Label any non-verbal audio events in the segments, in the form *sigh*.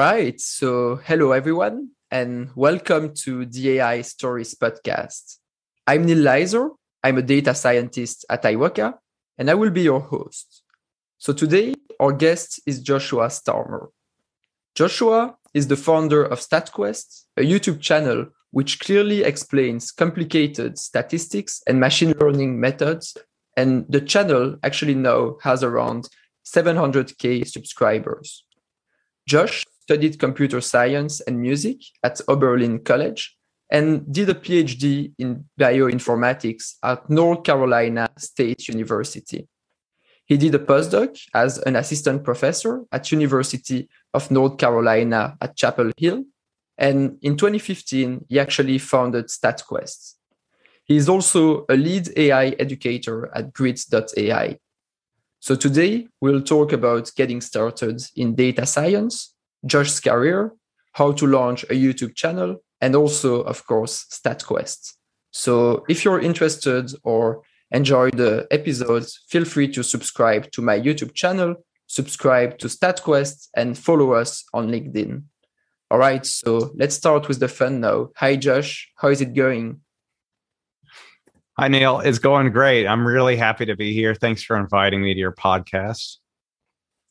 right. So, hello, everyone, and welcome to the AI Stories podcast. I'm Neil Leiser. I'm a data scientist at Iwaka, and I will be your host. So, today, our guest is Joshua Starmer. Joshua is the founder of StatQuest, a YouTube channel which clearly explains complicated statistics and machine learning methods. And the channel actually now has around 700K subscribers. Josh studied computer science and music at Oberlin College and did a PhD in bioinformatics at North Carolina State University. He did a postdoc as an assistant professor at University of North Carolina at Chapel Hill. And in 2015, he actually founded StatQuest. He is also a lead AI educator at Grit.ai. So today we'll talk about getting started in data science, Josh's career, how to launch a YouTube channel, and also, of course, StatQuest. So if you're interested or enjoy the episodes, feel free to subscribe to my YouTube channel, subscribe to StatQuest, and follow us on LinkedIn. All right, so let's start with the fun now. Hi, Josh. How is it going? Hi, Neil. It's going great. I'm really happy to be here. Thanks for inviting me to your podcast.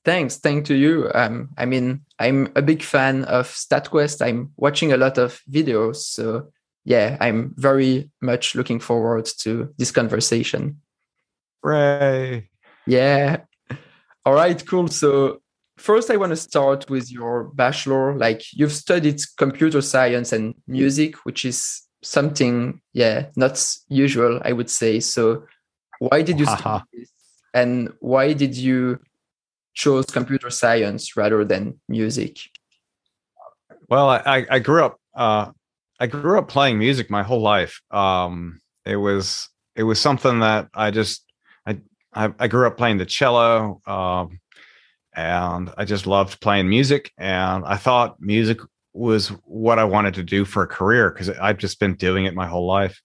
Thanks. Thank to you. Um, I mean, I'm a big fan of StatQuest. I'm watching a lot of videos. So, yeah, I'm very much looking forward to this conversation. Ray. Yeah. All right, cool. So, first, I want to start with your bachelor. Like, you've studied computer science and music, which is something yeah not usual i would say so why did you *laughs* study this and why did you chose computer science rather than music well i i grew up uh i grew up playing music my whole life um it was it was something that i just i i, I grew up playing the cello um and i just loved playing music and i thought music was what I wanted to do for a career because I've just been doing it my whole life.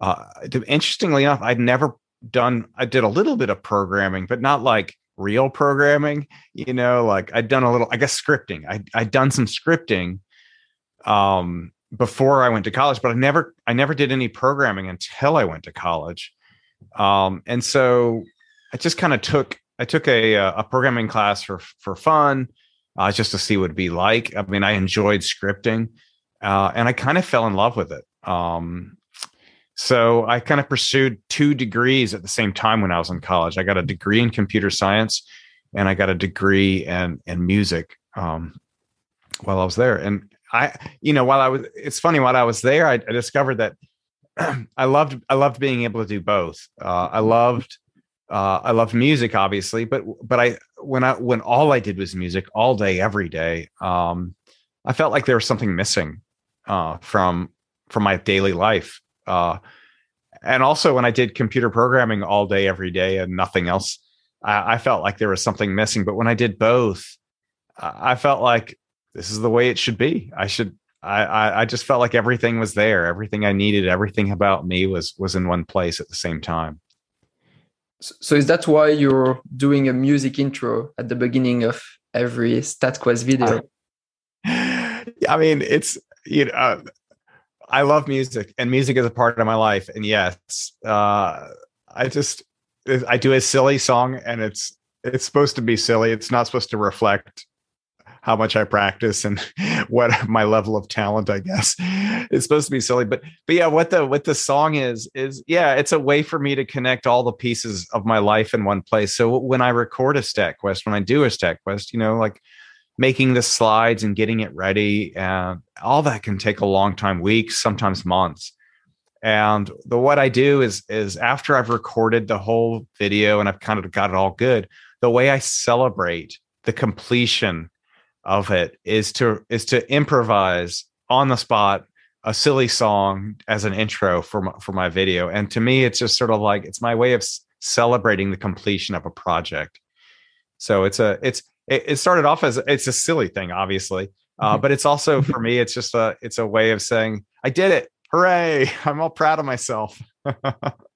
Uh, interestingly enough, I'd never done, I did a little bit of programming, but not like real programming, you know, like I'd done a little, I guess, scripting. I, I'd done some scripting um, before I went to college, but I never, I never did any programming until I went to college. Um, and so I just kind of took, I took a, a programming class for, for fun uh, just to see what it'd be like. I mean, I enjoyed scripting, uh, and I kind of fell in love with it. Um, so I kind of pursued two degrees at the same time when I was in college. I got a degree in computer science, and I got a degree in in music um, while I was there. And I, you know, while I was, it's funny. While I was there, I, I discovered that *clears throat* I loved I loved being able to do both. Uh, I loved uh, I loved music, obviously, but but I when I when all I did was music all day, every day, um, I felt like there was something missing uh, from from my daily life. Uh, and also, when I did computer programming all day, every day, and nothing else, I, I felt like there was something missing. But when I did both, I felt like this is the way it should be. I should. I, I just felt like everything was there. Everything I needed, everything about me was was in one place at the same time. So is that why you're doing a music intro at the beginning of every StatQuest video? *laughs* I mean, it's you know, uh, I love music, and music is a part of my life. And yes, uh, I just I do a silly song, and it's it's supposed to be silly. It's not supposed to reflect how much I practice and *laughs* what my level of talent, I guess. It's supposed to be silly, but but yeah, what the what the song is is yeah, it's a way for me to connect all the pieces of my life in one place. So when I record a StatQuest, when I do a StatQuest, you know, like making the slides and getting it ready and all that can take a long time, weeks, sometimes months. And the what I do is is after I've recorded the whole video and I've kind of got it all good, the way I celebrate the completion of it is to is to improvise on the spot a silly song as an intro for my, for my video and to me it's just sort of like it's my way of celebrating the completion of a project so it's a it's it, started off as it's a silly thing obviously uh, mm-hmm. but it's also for me it's just a it's a way of saying i did it hooray *laughs* i'm all proud of myself *laughs*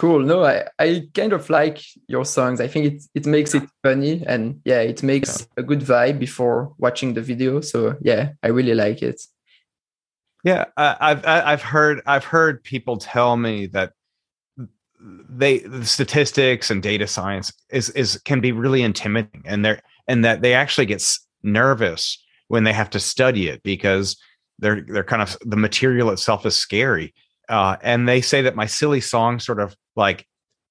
Cool. No, I, I kind of like your songs. I think it it makes it funny and yeah, it makes yeah. a good vibe before watching the video. So yeah, I really like it. Yeah, I've I've heard I've heard people tell me that they the statistics and data science is is can be really intimidating, and they're and that they actually get nervous when they have to study it because they're they're kind of the material itself is scary. Uh, and they say that my silly songs sort of like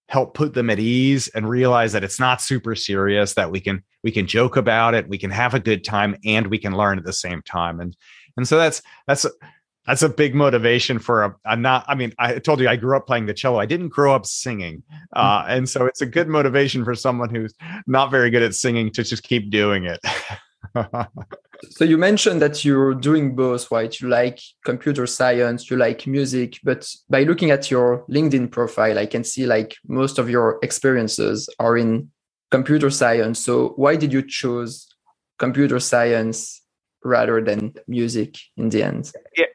help put them at ease and realize that it's not super serious that we can we can joke about it we can have a good time and we can learn at the same time. And and so that's that's that's a big motivation for a i'm not i mean i told you i grew up playing the cello i didn't grow up singing uh, and so it's a good motivation for someone who's not very good at singing to just keep doing it *laughs* so you mentioned that you're doing both, right? You like computer science, you like music, but by looking at your LinkedIn profile, I can see like most of your experiences are in computer science. So why did you choose computer science rather than music in the end? Yeah,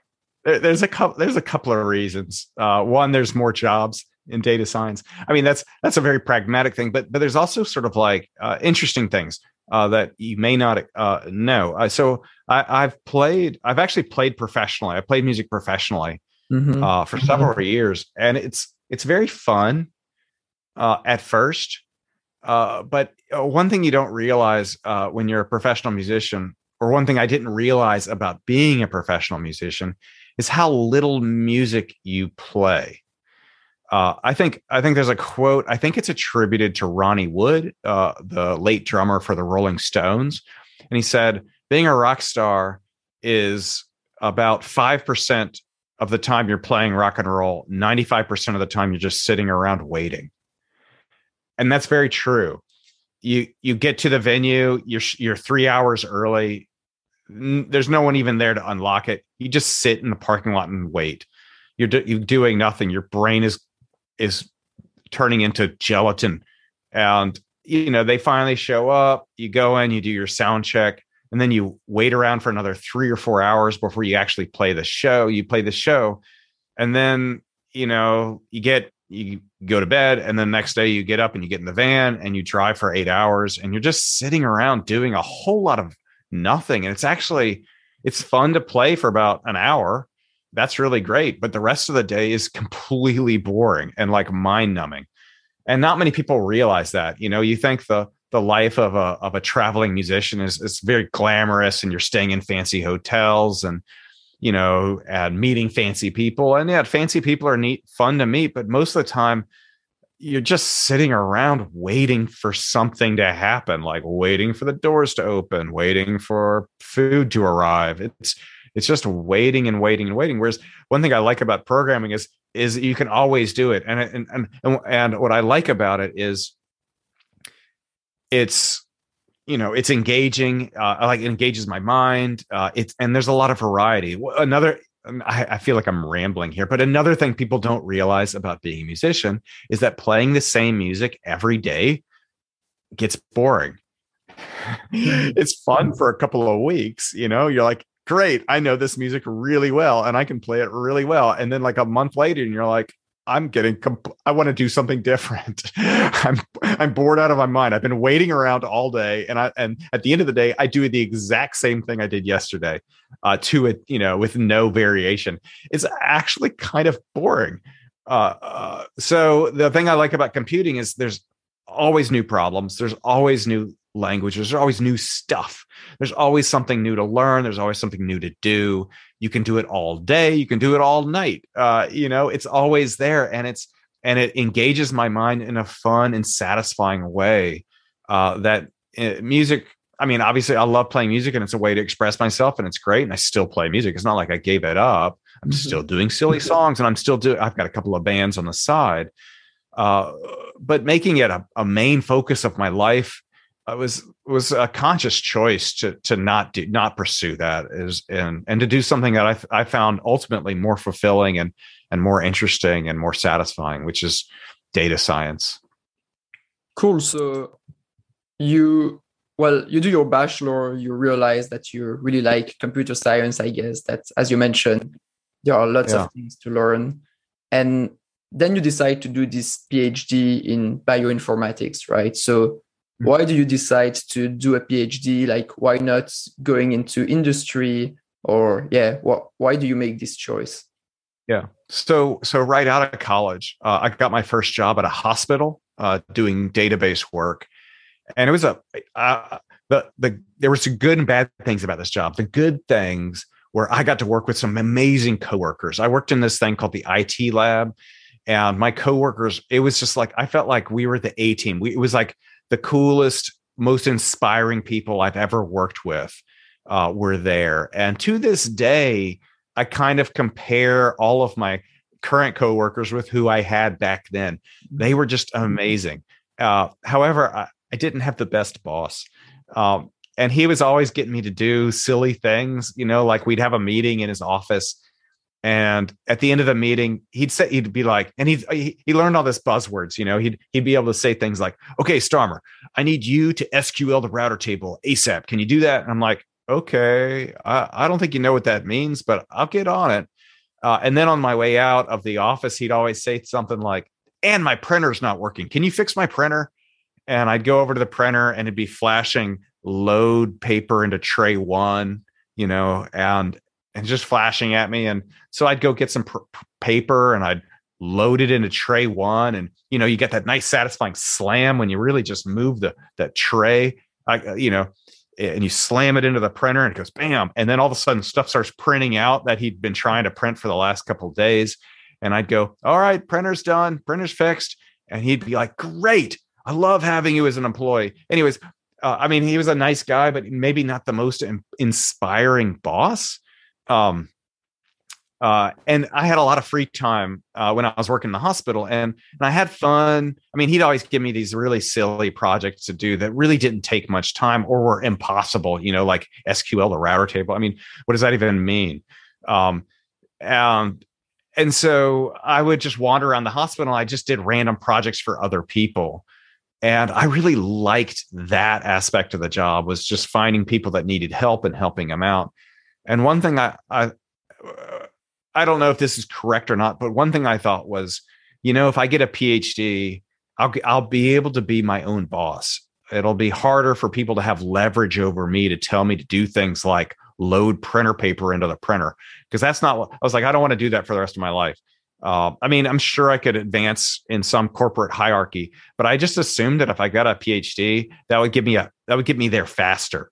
there's a couple. There's a couple of reasons. Uh, one, there's more jobs in data science. I mean, that's that's a very pragmatic thing, but but there's also sort of like uh, interesting things uh, that you may not uh, know. Uh, so I, have played. I've actually played professionally. I played music professionally mm-hmm. Uh, for several mm-hmm. years, and it's it's very fun uh, at first. Uh, but one thing you don't realize when you're a professional musician, or one thing I didn't realize about being a professional musician, is how little music you play. Uh, I think I think there's a quote. I think it's attributed to Ronnie Wood, uh, the late drummer for the Rolling Stones, and he said, "Being a rock star is about five percent of the time you're playing rock and roll. Ninety five percent of the time you're just sitting around waiting." And that's very true. You you get to the venue, you're you're three hours early. There's no one even there to unlock it. You just sit in the parking lot and wait you're, do, you're doing nothing. Your brain is is turning into gelatin. And you know, they finally show up, you go in, you do your sound check, and then you wait around for another 3 or 4 hours before you actually play the show. You play the show and then, you know, you get you go to bed and then the next day you get up and you get in the van and you drive for 8 hours and you're just sitting around doing a whole lot of nothing and it's actually it's fun to play for about an hour that's really great. But the rest of the day is completely boring and like mind numbing. And not many people realize that. You know, you think the the life of a of a traveling musician is is very glamorous and you're staying in fancy hotels and you know and meeting fancy people. And yeah, fancy people are neat, fun to meet, but most of the time you're just sitting around waiting for something to happen, like waiting for the doors to open, waiting for food to arrive. It's it's just waiting and waiting and waiting. Whereas one thing I like about programming is is you can always do it. And and and and what I like about it is it's you know it's engaging. Uh, like it engages my mind. Uh, it's and there's a lot of variety. Another Um, I, I, feel like I'm rambling here, but another thing people don't realize about being a musician is that playing the same music every day gets boring. *laughs* it's fun for a couple of weeks, you know. You're like, great, I know this music really well and I can play it really well. And then like a month later, and you're like, I'm getting I want to do something different. *laughs* I'm I'm bored out of my mind. I've been waiting around all day and I and at the end of the day I do the exact same thing I did yesterday uh to it, you know, with no variation. It's actually kind of boring. Uh, uh so the thing I like about computing is there's always new problems. There's always new languages. There's always new stuff. There's always something new to learn. There's always something new to do. You can do it all day. You can do it all night. Uh, you know, it's always there, and it's and it engages my mind in a fun and satisfying way. Uh, that uh, music. I mean, obviously, I love playing music, and it's a way to express myself, and it's great. And I still play music. It's not like I gave it up. I'm mm-hmm. still doing silly *laughs* songs, and I'm still doing. I've got a couple of bands on the side. Uh, but making it a, a main focus of my life it was was a conscious choice to to not do not pursue that is and and to do something that I I found ultimately more fulfilling and and more interesting and more satisfying, which is data science. Cool. So you well you do your bachelor you realize that you really like computer science i guess that as you mentioned there are lots yeah. of things to learn and then you decide to do this PhD in bioinformatics, right? So. Why do you decide to do a PhD? Like, why not going into industry? Or yeah, what? Why do you make this choice? Yeah. So so right out of college, uh, I got my first job at a hospital uh, doing database work, and it was a uh, the the there were some good and bad things about this job. The good things where I got to work with some amazing coworkers. I worked in this thing called the IT lab, and my coworkers. It was just like I felt like we were the A team. We, it was like the coolest, most inspiring people I've ever worked with uh, were there, and to this day I kind of compare all of my current coworkers with who I had back then. They were just amazing. Uh, however, I, I, didn't have the best boss. Um, and he was always getting me to do silly things, you know, like we'd have a meeting in his office. And at the end of the meeting, he'd say he'd be like, and he he, learned all this buzzwords, you know. He'd he'd be able to say things like, "Okay, Starmer, I need you to SQL the router table ASAP. Can you do that?" And I'm like, okay, I, I don't think you know what that means, but I'll get on it. Uh, and then on my way out of the office, he'd always say something like, and my printer's not working. Can you fix my printer? And I'd go over to the printer and it'd be flashing load paper into tray one, you know, and and just flashing at me. And so I'd go get some pr- paper and I'd load it into tray one. And you know, you get that nice satisfying slam when you really just move the that tray. Uh, you know, and you slam it into the printer and it goes bam. And then all of a sudden stuff starts printing out that he'd been trying to print for the last couple of days. And i'd go all right printer's done. Printer's fixed. And he'd be like great. I love having you as an employee. Anyways uh, i mean he was a nice guy but maybe not the most inspiring boss um, uh, and I had a lot of free time uh, when I was working in the hospital, and, and I had fun. I mean, he'd always give me these really silly projects to do that really didn't take much time or were impossible. You know, like SQL, the router table. I mean, what does that even mean? Um, and and so I would just wander around the hospital. I just did random projects for other people, and I really liked that aspect of the job was just finding people that needed help and helping them out. And one thing I, I I don't know if this is correct or not, but one thing I thought was, you know, if I get a PhD, I'll I'll be able to be my own boss. It'll be harder for people to have leverage over me to tell me to do things like load printer paper into the printer because that's not what I was like. I don't want to do that for the rest of my life. Uh, I mean, I'm sure I could advance in some corporate hierarchy, but I just assumed that if I got a PhD, that would give me a that would get me there faster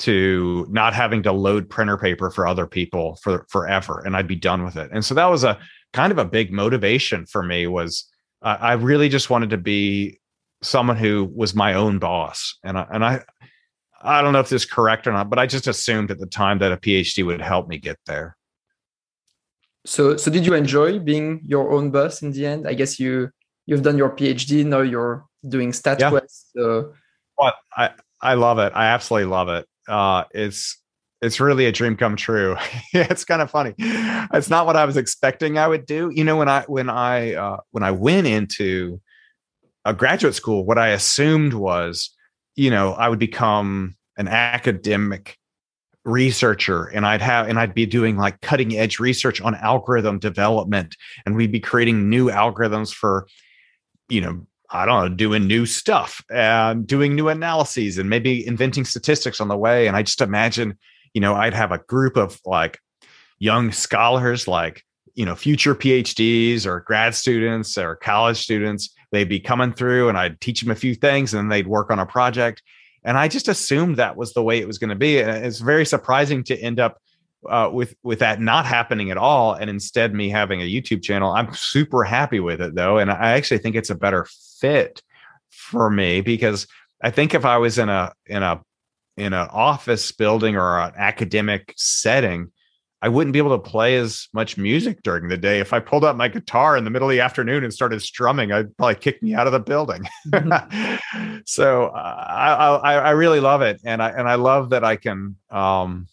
to not having to load printer paper for other people for forever and I'd be done with it. And so that was a kind of a big motivation for me was uh, I really just wanted to be someone who was my own boss. And I, and I I don't know if this is correct or not, but I just assumed at the time that a PhD would help me get there. So so did you enjoy being your own boss in the end? I guess you you've done your PhD, now you're doing StatQuest. Yeah. So well, I I love it. I absolutely love it uh, it's it's really a dream come true. *laughs* it's kind of funny. It's not what I was expecting I would do. You know, when I when I uh, when I went into a graduate school, what I assumed was, you know, I would become an academic researcher and I'd have and I'd be doing like cutting edge research on algorithm development and we'd be creating new algorithms for you know I don't know, doing new stuff and doing new analyses and maybe inventing statistics on the way. And I just imagine, you know, I'd have a group of like young scholars, like, you know, future PhDs or grad students or college students. They'd be coming through and I'd teach them a few things and then they'd work on a project. And I just assumed that was the way it was going to be. And it's very surprising to end up uh, with with that not happening at all, and instead me having a YouTube channel. I'm super happy with it though, and I actually think it's a better fit for me because I think if I was in a in a in an office building or an academic setting, I wouldn't be able to play as much music during the day. If I pulled out my guitar in the middle of the afternoon and started strumming, I'd probably kick me out of the building. Mm-hmm. *laughs* so uh, I, I, I really love it, and I and I love that I can um,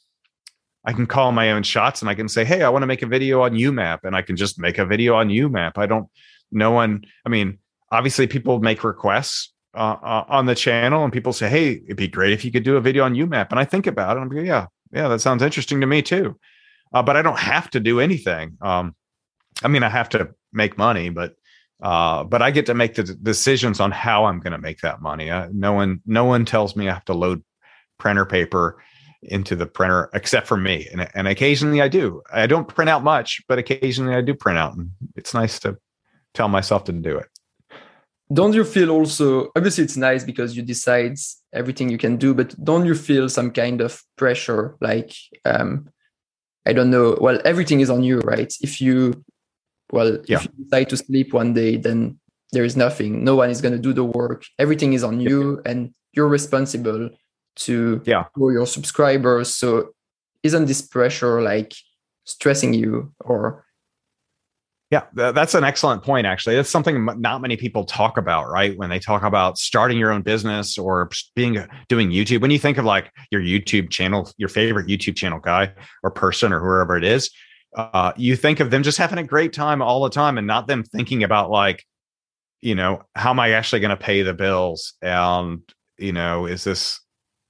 I can call my own shots and I can say, hey, I want to make a video on UMAP, and I can just make a video on UMAP. I don't. No one. I mean, obviously, people make requests uh, uh, on the channel, and people say, hey, it'd be great if you could do a video on UMAP. And I think about it. I'm like, yeah, yeah, that sounds interesting to me too. Uh, but I don't have to do anything. Um, I mean, I have to make money, but uh, but I get to make the decisions on how I'm going to make that money. Uh, no one, no one tells me I have to load printer paper into the printer except for me, and, and occasionally I do. I don't print out much, but occasionally I do print out, and it's nice to tell myself to do it. Don't you feel also? Obviously, it's nice because you decide everything you can do, but don't you feel some kind of pressure, like? Um, I don't know. Well, everything is on you, right? If you well, yeah. if you decide to sleep one day, then there is nothing. No one is going to do the work. Everything is on you, and you're responsible to yeah. grow your subscribers. So, isn't this pressure like stressing you or? Yeah, that's an excellent point. Actually, that's something not many people talk about, right? When they talk about starting your own business or being doing YouTube, when you think of like your YouTube channel, your favorite YouTube channel guy or person or whoever it is, uh, you think of them just having a great time all the time and not them thinking about like, you know, how am I actually going to pay the bills? And, you know, is this,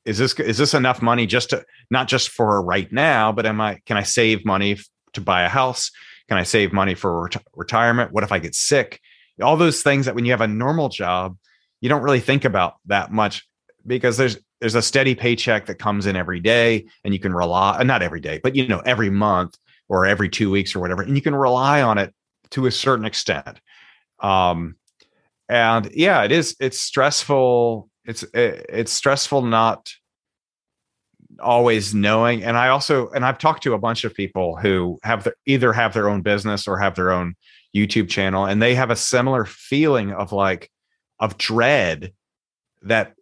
is this, is this enough money just to, not just for right now, but am I, can I save money to buy a house? Can I save money for retirement? What if I get sick? All those things that when you have a normal job, you don't really think about that much because there's there's a steady paycheck that comes in every day and you can rely not every day but you know every month or every two weeks or whatever, and you can rely on it to a certain extent. Um, and yeah, it is. It's stressful. It's it, it's stressful not always knowing. And I also and I've talked to a bunch of people who have the, either have their own business or have their own YouTube channel, and they have a similar feeling of like of dread that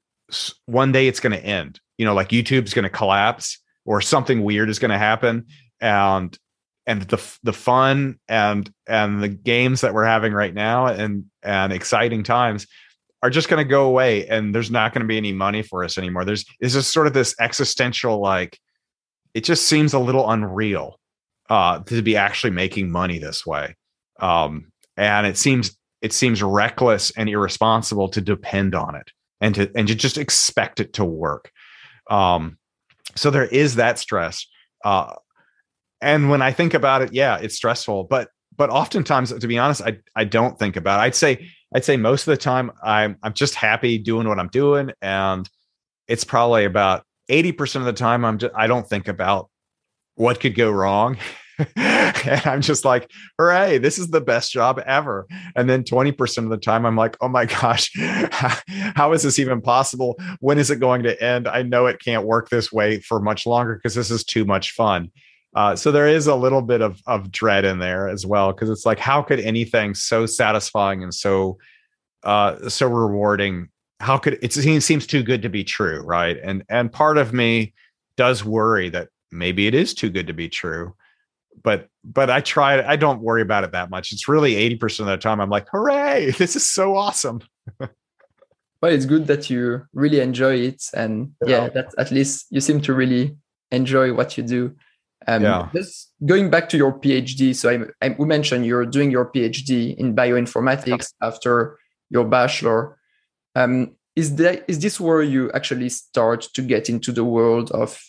one day it's going to end. You know, like YouTube's going to collapse or something weird is going to happen, and and the the fun and and the games that we're having right now and and exciting times are just going to go away and there's not going to be any money for us anymore there's is just sort of this existential like it just seems a little unreal uh to be actually making money this way um and it seems it seems reckless and irresponsible to depend on it and to and to just expect it to work um so there is that stress uh and when I think about it, yeah, it's stressful. But but oftentimes, to be honest, I I don't think about it. I'd say I'd say most of the time I'm I'm just happy doing what I'm doing, and it's probably about eighty percent of the time I'm just I don't think about what could go wrong. *laughs* and I'm just like, hooray, this is the best job ever. And then 20% of the time, I'm like, oh my gosh, *laughs* how is this even possible? When is it going to end? I know it can't work this way for much longer because this is too much fun. Uh, so there is a little bit of of dread in there as well because it's like how could anything so satisfying and so uh, so rewarding how could it seems too good to be true right? And and part of me does worry that maybe it is too good to be true but but i try i don't worry about it that much. It's really 80% of the time i'm like hooray *laughs* this is so awesome. Well it's good that you really enjoy it and yeah, yeah that at least you seem to really enjoy what you do um, yeah. Just going back to your PhD, so I, I, we mentioned you're doing your PhD in bioinformatics after your bachelor. Um, is that is this where you actually start to get into the world of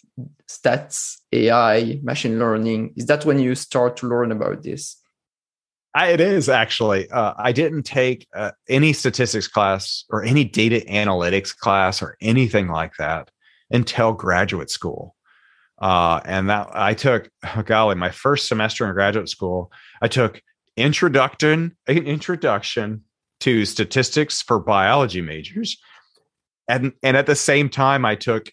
stats, AI, machine learning? Is that when you start to learn about this? I, it is actually. Uh, I didn't take uh, any statistics class or any data analytics class or anything like that until graduate school. Uh, and that I took, oh golly, my first semester in graduate school, I took introduction, an introduction to statistics for biology majors. And, and at the same time, I took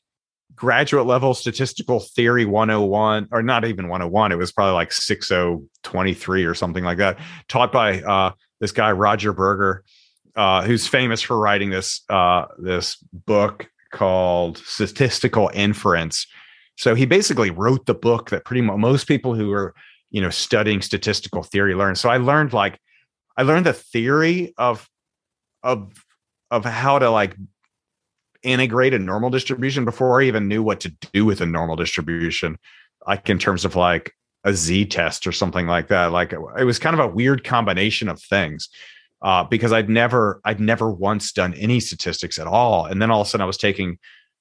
graduate level statistical theory 101 or not even 101 it was probably like 6023 or something like that taught by uh, this guy roger berger uh, who's famous for writing this uh, this book called statistical inference so he basically wrote the book that pretty much most people who are, you know, studying statistical theory learn. So I learned like I learned the theory of of of how to like integrate a normal distribution before I even knew what to do with a normal distribution, like in terms of like a z test or something like that. Like it was kind of a weird combination of things. Uh, because I'd never I'd never once done any statistics at all. And then all of a sudden I was taking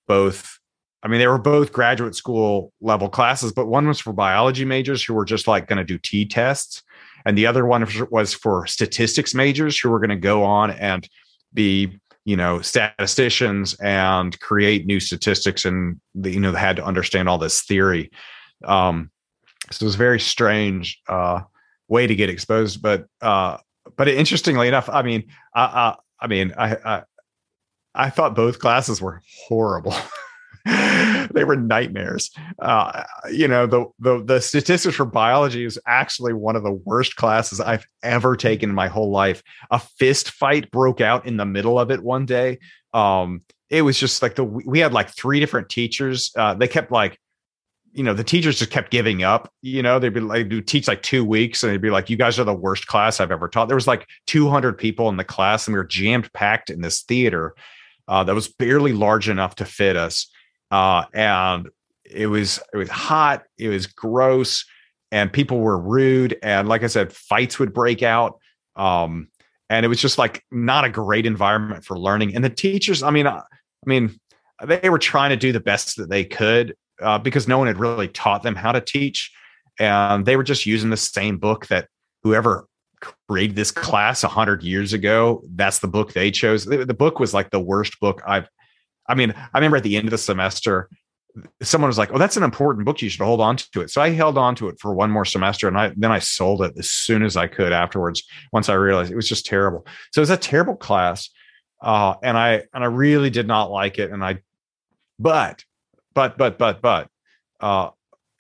both I mean, they were both graduate school level classes, but one was for biology majors who were just like going to do T tests. and the other one was for statistics majors who were going to go on and be you know statisticians and create new statistics and you know had to understand all this theory um so it was a very strange uh way to get exposed but uh but interestingly enough i mean i i, I mean I, I i thought both classes were horrible *laughs* *laughs* they were nightmares. Uh, you know, the, the the statistics for biology is actually one of the worst classes I've ever taken in my whole life. A fist fight broke out in the middle of it one day. Um, it was just like the we had like three different teachers. Uh, they kept like you know, the teachers just kept giving up. You know, they'd be like, do teach like two weeks, and they'd be like, "You guys are the worst class I've ever taught." There was like 200 people in the class, and we were jammed packed in this theater uh, that was barely large enough to fit us uh, and it was it was hot, it was gross, and people were rude, and like I said, fights would break out. Um, and it was just like not a great environment for learning. And the teachers, I mean, I, uh, I mean, they were trying to do the best that they could uh, because no one had really taught them how to teach, and they were just using the same book that whoever created this class a hundred years ago. That's the book they chose. The book was like the worst book I've I mean, I remember at the end of the semester, someone was like, "Oh, that's an important book. You should hold on to it." So I held on to it for one more semester, and I then I sold it as soon as I could afterwards. Once I realized it was just terrible. So it was a terrible class, uh, and I and I really did not like it. And I, but, but, but, but, but, uh,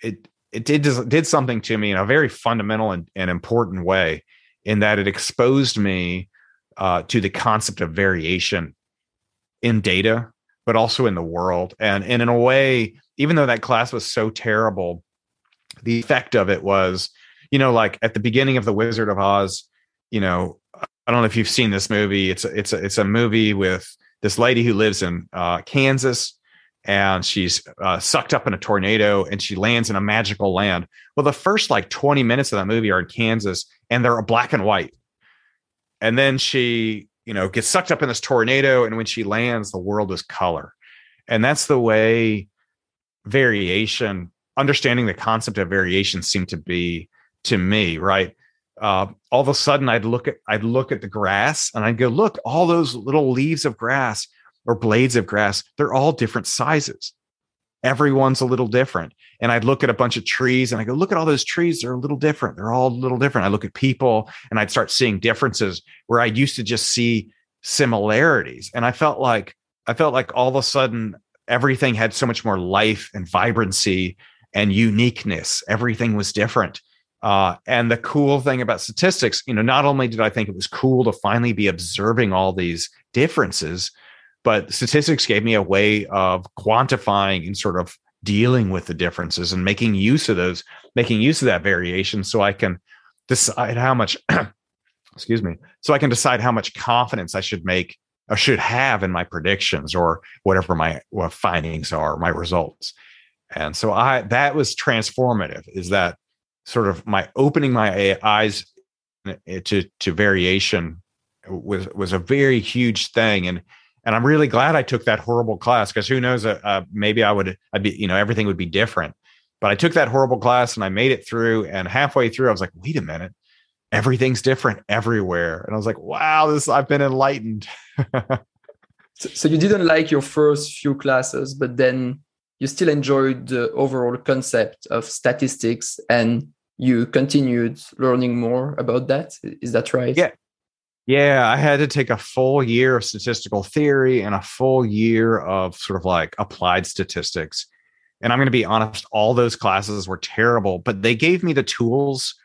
it it did did something to me in a very fundamental and, and important way, in that it exposed me uh, to the concept of variation in data but also in the world. And, and in a way, even though that class was so terrible, the effect of it was, you know, like at the beginning of The Wizard of Oz, you know, I don't know if you've seen this movie. It's a, it's a, it's a movie with this lady who lives in uh, Kansas and she's uh, sucked up in a tornado and she lands in a magical land. Well, the first like 20 minutes of that movie are in Kansas and they're black and white. And then she you know, gets sucked up in this tornado. And when she lands, the world is color. And that's the way variation, understanding the concept of variation seemed to be to me, right? Uh, all of a sudden I'd look at I'd look at the grass and I'd go, look, all those little leaves of grass or blades of grass, they're all different sizes. Everyone's a little different. And I'd look at a bunch of trees and I go, look at all those trees. They're a little different. They're all a little different. I look at people and I'd start seeing differences where I used to just see similarities. And I felt like, I felt like all of a sudden everything had so much more life and vibrancy and uniqueness. Everything was different. Uh, and the cool thing about statistics, you know, not only did I think it was cool to finally be observing all these differences, but statistics gave me a way of quantifying and sort of dealing with the differences and making use of those, making use of that variation so I can decide how much, *clears throat* excuse me, so I can decide how much confidence I should make or should have in my predictions or whatever my what findings are, my results. And so I that was transformative. Is that sort of my opening my eyes eh, to to variation was was a very huge thing and and I'm really glad I took that horrible class because who knows, uh, uh, maybe I would, I'd be, you know, everything would be different. But I took that horrible class and I made it through. And halfway through, I was like, wait a minute, everything's different everywhere. And I was like, wow, this, I've been enlightened. *laughs* so, so you didn't like your first few classes, but then you still enjoyed the overall concept of statistics and you continued learning more about that. Is that right? Yeah. Yeah, I had to take a full year of statistical theory and a full year of sort of like applied statistics. And I'm going to be honest, all those classes were terrible, but they gave me the tools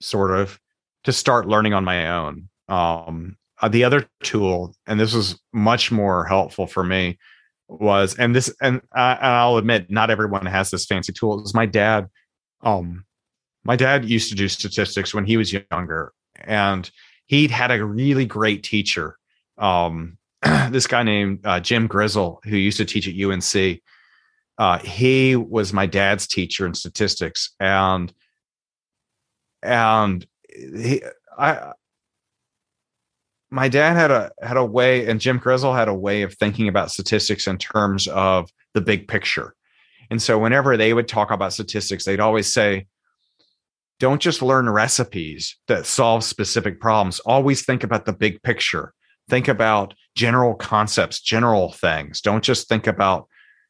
sort of to start learning on my own. Um, uh, the other tool, and this was much more helpful for me, was and this and, I, and I'll admit not everyone has this fancy tool. It was my dad. Um, my dad used to do statistics when he was younger, and he'd had a really great teacher. Um, *clears throat* this guy named uh, Jim Grizzle, who used to teach at UNC. Uh, he was my dad's teacher in statistics, and and he, I, my dad had a had a way, and Jim Grizzle had a way of thinking about statistics in terms of the big picture. And so, whenever they would talk about statistics, they'd always say, don't just learn recipes that solve specific problems. Always think about the big picture. Think about general concepts, general things. Don't just think about,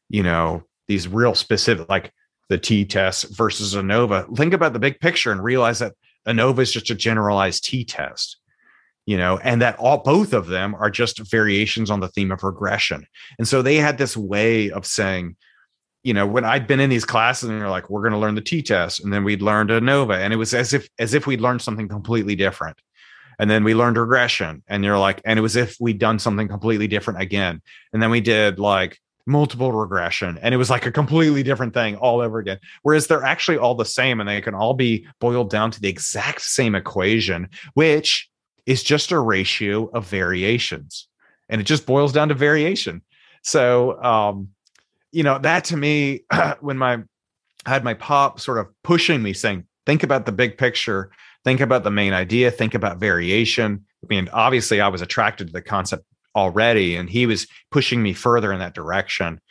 you know, these real specific, like the t test versus ANOVA. Think about the big picture and realize that ANOVA is just a generalized t test you know, and that all both of them are just variations on the theme of regression. And so they had this way of saying, you know, when I'd been in these classes and they're like, we're going to learn the t-test, and then we'd learned ANOVA, and it was as if as if we'd learned something completely different. And then we learned regression, and you're like, and it was if we'd done something completely different again. And then we did like multiple regression and it was like a completely different thing all over again whereas they're actually all the same and they can all be boiled down to the exact same equation which is just a ratio of variations and it just boils down to variation so um you know that to me *clears throat* when my i had my pop sort of pushing me saying think about the big picture. Think about the main idea. Think about variation. I mean obviously i was attracted to the concept already and he was pushing me further in that direction.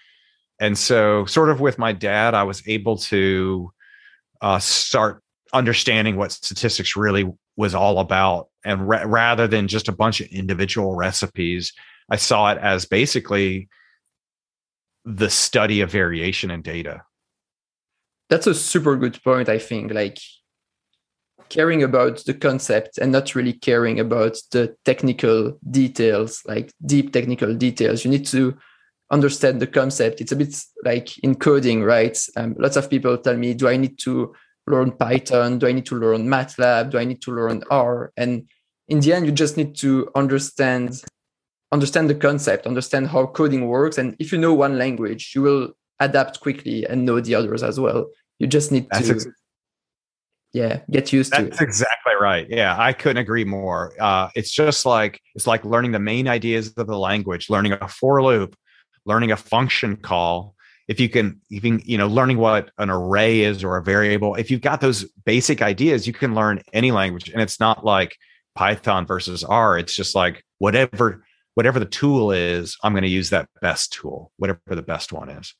And so sort of with my dad i was able to uh, start understanding what statistics really was all about. And ra- rather than just a bunch of individual recipes i saw it as basically the study of variation in data that's a super good point i think like caring about the concept and not really caring about the technical details like deep technical details you need to understand the concept it's a bit like in coding right um, lots of people tell me do i need to learn Python? Do I need to learn MATLAB? Do I need to learn R? And in the end, you just need to understand understand the concept, understand how coding works. And if you know one language, you will adapt quickly and know the others as well. You just need That's to ex- yeah, get used That's to it. That's exactly right. Yeah, I couldn't agree more. Uh, it's just like it's like learning the main ideas of the language, learning a for loop, learning a function call, if you can even you know learning what an array is or a variable if you've got those basic ideas you can learn any language and it's not like python versus r it's just like whatever whatever the tool is i'm going to use that best tool whatever the best one is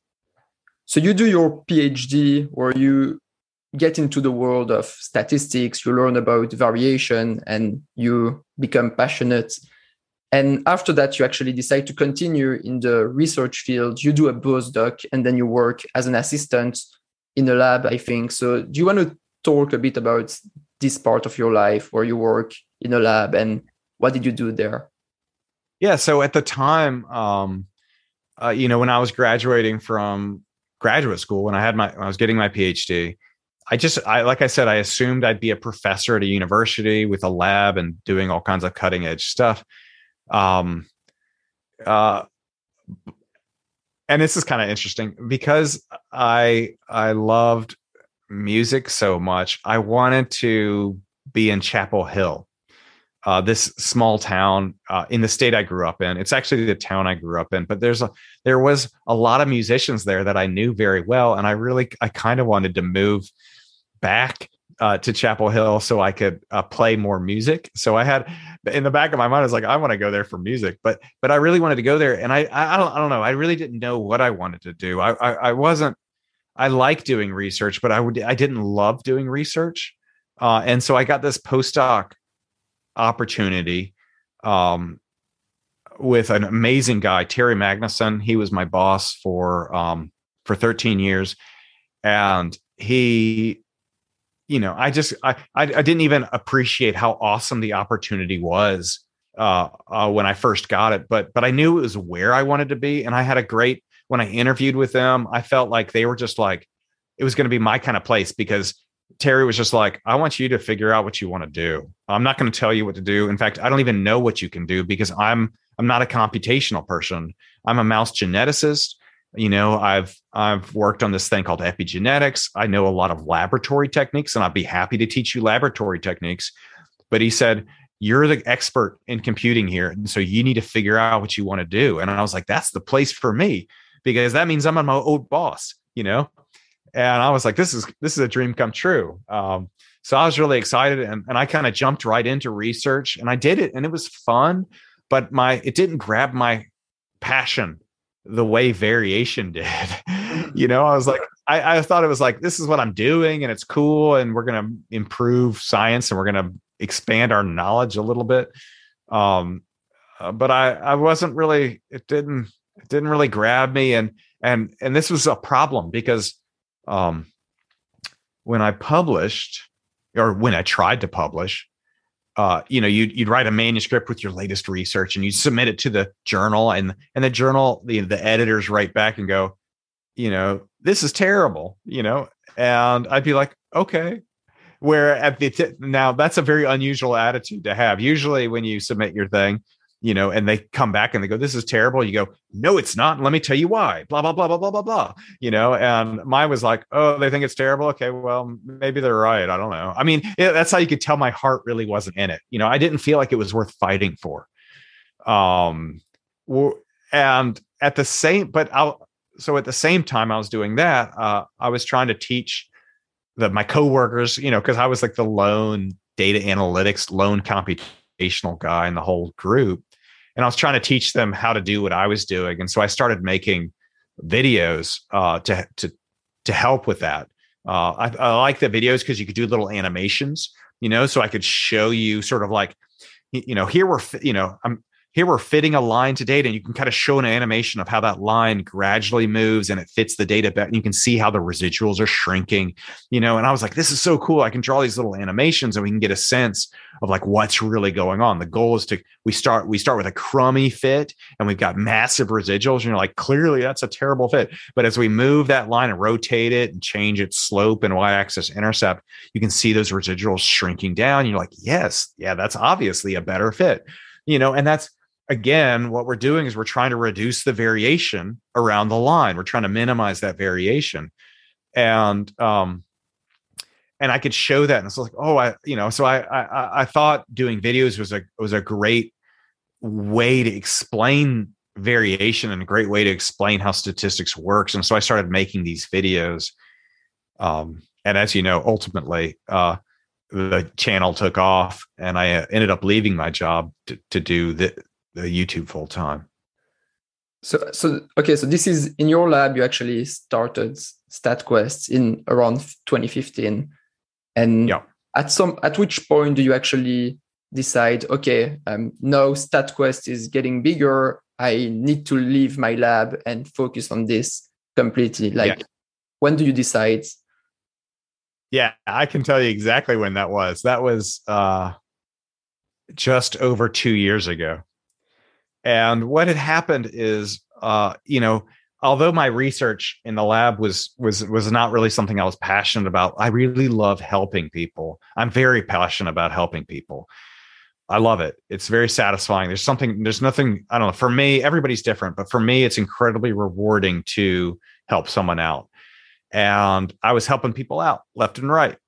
so you do your phd or you get into the world of statistics you learn about variation and you become passionate and after that, you actually decide to continue in the research field. You do a postdoc and then you work as an assistant in a lab, I think. So, do you want to talk a bit about this part of your life where you work in a lab and what did you do there? Yeah. So, at the time, um, uh, you know, when I was graduating from graduate school, when I had my, I was getting my PhD, I just, I like I said, I assumed I'd be a professor at a university with a lab and doing all kinds of cutting edge stuff um, uh, and this is kind of interesting because I I loved music so much. I wanted to be in Chapel Hill, uh, this small town uh, in the state I grew up in. It's actually the town I grew up in, but there's a there was a lot of musicians there that I knew very well, and I really I kind of wanted to move back uh, to Chapel Hill so I could uh, play more music. So I had in the back of my mind, I was like, I want to go there for music, but but I really wanted to go there, and I I don't I don't know. I really didn't know what I wanted to do. I I, I wasn't. I like doing research, but I would I didn't love doing research, uh, and so I got this postdoc opportunity um, with an amazing guy, Terry Magnuson. He was my boss for um, for 13 years, and he you know, I just I, I, didn't even appreciate how awesome the opportunity was uh, uh, when I first got it, but but I knew it was where I wanted to be, and I had a great when I interviewed with them. I felt like they were just like it was going to be my kind of place because Terry was just like, I want you to figure out what you want to do. I'm not going to tell you what to do. In fact, I don't even know what you can do because I'm I'm not a computational person. I'm a mouse geneticist you know i've i've worked on this thing called epigenetics i know a lot of laboratory techniques and i'd be happy to teach you laboratory techniques but he said you're the expert in computing here and so you need to figure out what you want to do and i was like that's the place for me because that means i'm on my old boss you know and i was like this is this is a dream come true um, so i was really excited and, and i kind of jumped right into research and i did it and it was fun but my it didn't grab my passion the way variation *laughs* did. Mm-hmm. you know, I was like, I, I thought it was like this is what I'm doing and it's cool and we're gonna improve science and we're gonna expand our knowledge a little bit. Um, uh, but I I wasn't really it didn't it didn't really grab me and and and this was a problem because um when I published or when I tried to publish uh, you know, you'd, you'd write a manuscript with your latest research and you submit it to the journal and, and the journal, the, the editors write back and go, you know, this is terrible, you know, and I'd be like, okay. Where at the, t- now that's a very unusual attitude to have. Usually when you submit your thing, you know, and they come back and they go, This is terrible. You go, No, it's not. Let me tell you why. Blah, blah, blah, blah, blah, blah, blah. You know, and mine was like, Oh, they think it's terrible. Okay, well, maybe they're right. I don't know. I mean, it, that's how you could tell my heart really wasn't in it. You know, I didn't feel like it was worth fighting for. Um, and at the same, but I'll, so at the same time I was doing that, uh, I was trying to teach the my coworkers, you know, because I was like the lone data analytics, lone computational guy in the whole group and I was trying to teach them how to do what I was doing. And so I started making videos uh, to to to help with that. Uh, I, I like the videos because you could do little animations, you know, so I could show you sort of like, you know, here we're, you know, I'm here we're fitting a line to data and you can kind of show an animation of how that line gradually moves and it fits the data better. and you can see how the residuals are shrinking you know and i was like this is so cool i can draw these little animations and we can get a sense of like what's really going on the goal is to we start we start with a crummy fit and we've got massive residuals you're like clearly that's a terrible fit but as we move that line and rotate it and change its slope and y-axis intercept you can see those residuals shrinking down you're like yes yeah that's obviously a better fit you know and that's again, what we're doing is we're trying to reduce the variation around the line. We're trying to minimize that variation. And um, and I could show that. And it's like, oh, I, you know, so I I I thought doing videos was a was a great way to explain variation and a great way to explain how statistics works. And so I started making these videos. Um, and as you know, ultimately, uh, the channel took off, and I uh, ended up leaving my job to, to do the, the YouTube full time. So, so okay, so this is in your lab. You actually started StatQuest in around 2015, and yeah. at some at which point do you actually decide? Okay, um, now StatQuest is getting bigger. I need to leave my lab and focus on this completely. Like, yeah. when do you decide? Yeah, I can tell you exactly when that was. That was uh, just over two years ago. And what had happened is, uh, you know, although my research in the lab was was was not really something I was passionate about, I really love helping people. I'm very passionate about helping people. I love it. It's very satisfying. There's something, there's nothing, I don't know, for me, everybody's different, but for me, it's incredibly rewarding to help someone out. And I was helping people out left and right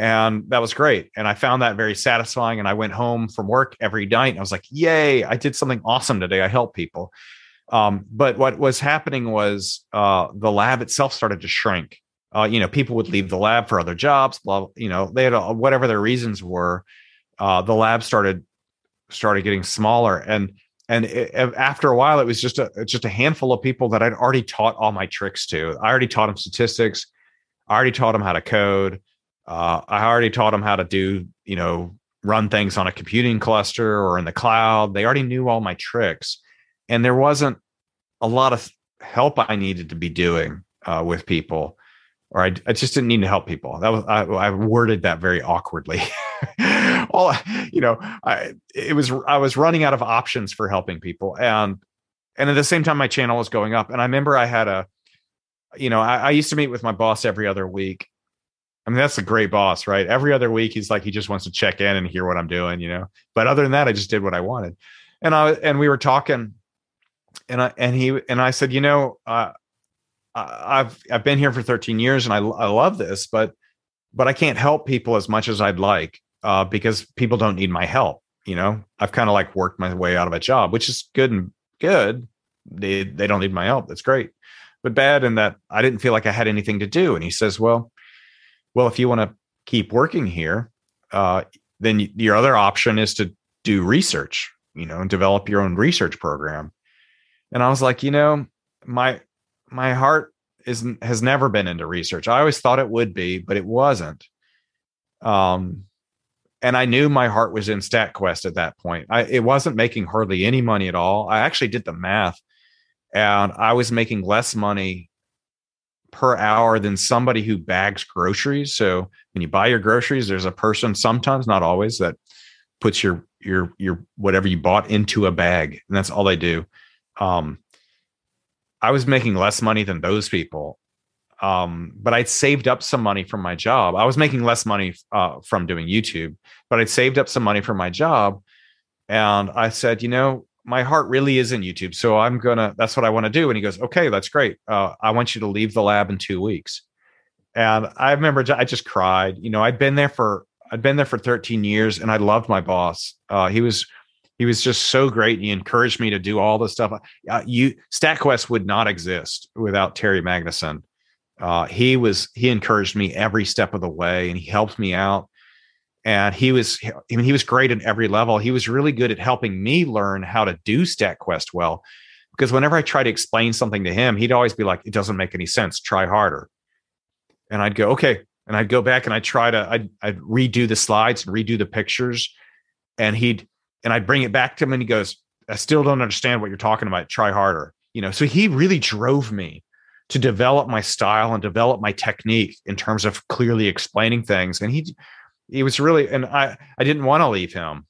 and that was great. And i found that very satisfying and i went home from work every night and i was like yay i did something awesome today. I helped people. Um, but what was happening was uh, the lab itself started to shrink. Uh, you know people would leave the lab for other jobs blah you know they had a, whatever their reasons were uh, the lab started started getting smaller. And and it, after a while it was just a just a handful of people that i'd already taught all my tricks to. I already taught them statistics. I already taught them how to code uh, I already taught them how to do, you know, run things on a computing cluster or in the cloud. They already knew all my tricks, and there wasn't a lot of help I needed to be doing uh, with people, or I, I, just didn't need to help people. That was I, I worded that very awkwardly. *laughs* all you know, I it was I was running out of options for helping people, and and at the same time, my channel was going up. And I remember I had a, you know, I, I used to meet with my boss every other week, I mean, that's a great boss, right? Every other week, he's like, he just wants to check in and hear what I'm doing, you know. But other than that, I just did what I wanted. And I and we were talking, and I and he and I said, you know, uh, I've I've been here for 13 years, and I I love this, but but I can't help people as much as I'd like uh, because people don't need my help. You know, I've kind of like worked my way out of a job, which is good and good. They they don't need my help. That's great, but bad in that I didn't feel like I had anything to do. And he says, well well, if you want to keep working here, uh, then your other option is to do research, you know, and develop your own research program. And I was like, you know, my my heart isn't has never been into research. I always thought it would be, but it wasn't. Um, and I knew my heart was in StatQuest at that point. I, it wasn't making hardly any money at all. I actually did the math, and I was making less money per hour than somebody who bags groceries. So when you buy your groceries, there's a person sometimes, not always, that puts your your your whatever you bought into a bag, and that's all they do. Um, I was making less money than those people, um, but I'd saved up some money from my job. I was making less money uh, from doing YouTube, but I'd saved up some money from my job, and I said, you know, my heart really is in YouTube, so I'm gonna. That's what I want to do. And he goes, okay, that's great. Uh, I want you to leave the lab in two weeks. And I remember I just cried. You know, I'd been there for I'd been there for 13 years, and I loved my boss. Uh, he was he was just so great. And he encouraged me to do all the stuff. Uh, you StatQuest would not exist without Terry Magnuson. Uh, he was he encouraged me every step of the way, and he helped me out. And he was I mean he was great at every level. He was really good at helping me learn how to do StatQuest well. Because whenever I try to explain something to him, he'd always be like, "It doesn't make any sense. Try harder." And I'd go, "Okay." And I'd go back and I'd try to I'd, I'd redo the slides and redo the pictures, and he'd and I'd bring it back to him and he goes, I still don't understand what you're talking about. Try harder. You know, so he really drove me to develop my style and develop my technique in terms of clearly explaining things. And he he was really and I I didn't want to leave him.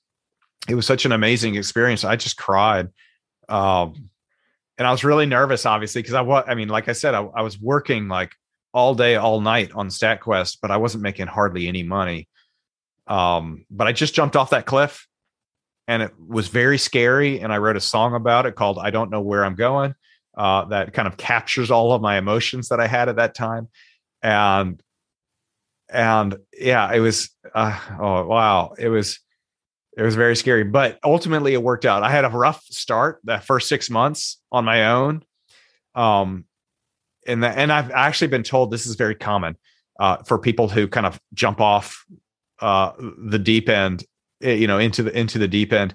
It was such an amazing experience. I just cried. Um and I was really nervous, obviously, because I was I mean, like I said, I, I was working like all day, all night on StatQuest, but I wasn't making hardly any money. Um, but I just jumped off that cliff and it was very scary. And I wrote a song about it called "I Don't Know Where I'm Going." Uh, that kind of captures all of my emotions that I had at that time, and and yeah, it was uh, oh wow, it was it was very scary, but ultimately it worked out. I had a rough start that first six months on my own, um, and the, and I've actually been told this is very common uh, for people who kind of jump off uh, the deep end Eh, you know into the into the deep end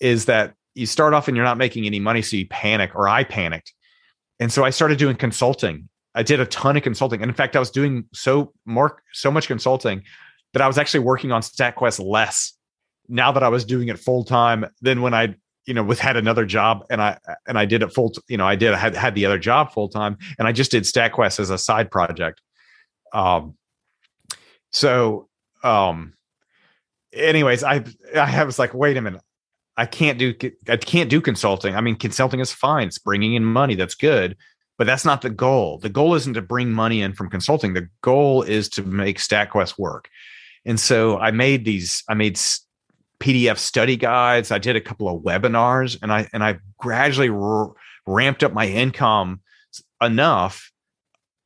is that you start off and you're not making any money so you panic or i panicked and so i started doing consulting i did a ton of consulting. And in fact i was doing so more so much consulting that i was actually working on statquest less now that i was doing it full time than when i you know with had another job and i and i did it full you know i did I had had the other job full time and i just did statquest as a side project. Um so um anyways, I I was like, wait a minute, I can't do I can't do consulting. I mean, consulting is fine; it's bringing in money. That's good, but that's not the goal. The goal isn't to bring money in from consulting. The goal is to make StatQuest work. And so I made these. I made PDF study guides. I did a couple of webinars, and I and I gradually r- ramped up my income enough.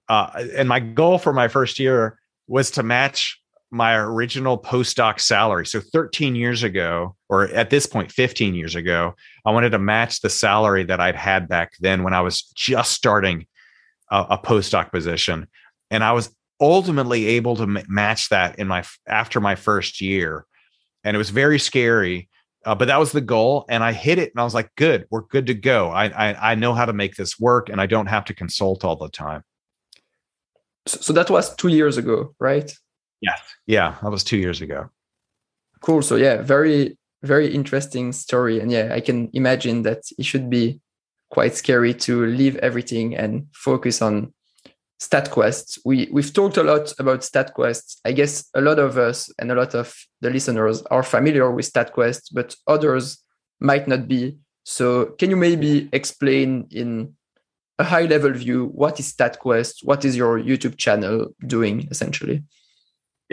Uh, and my goal for my first year was to match my original postdoc salary. So 13 years ago, or at this point, 15 years ago, I wanted to match the salary that I'd had back then when I was just starting a, a postdoc position. And I was ultimately able to m- match that in my after my first year. And it was very scary. Uh, but that was the goal, and I hit it, and I was like, "Good, we're good to go. I, I I know how to make this work, and I don't have to consult all the time." So that was two years ago, right? Yes. Yeah, that was two years ago. Cool. So yeah, very very interesting story, and yeah, I can imagine that it should be quite scary to leave everything and focus on StatQuest. We we've talked a lot about StatQuest. I guess a lot of us and a lot of the listeners are familiar with StatQuest, but others might not be. So can you maybe explain in a high level view what is StatQuest? What is your YouTube channel doing essentially?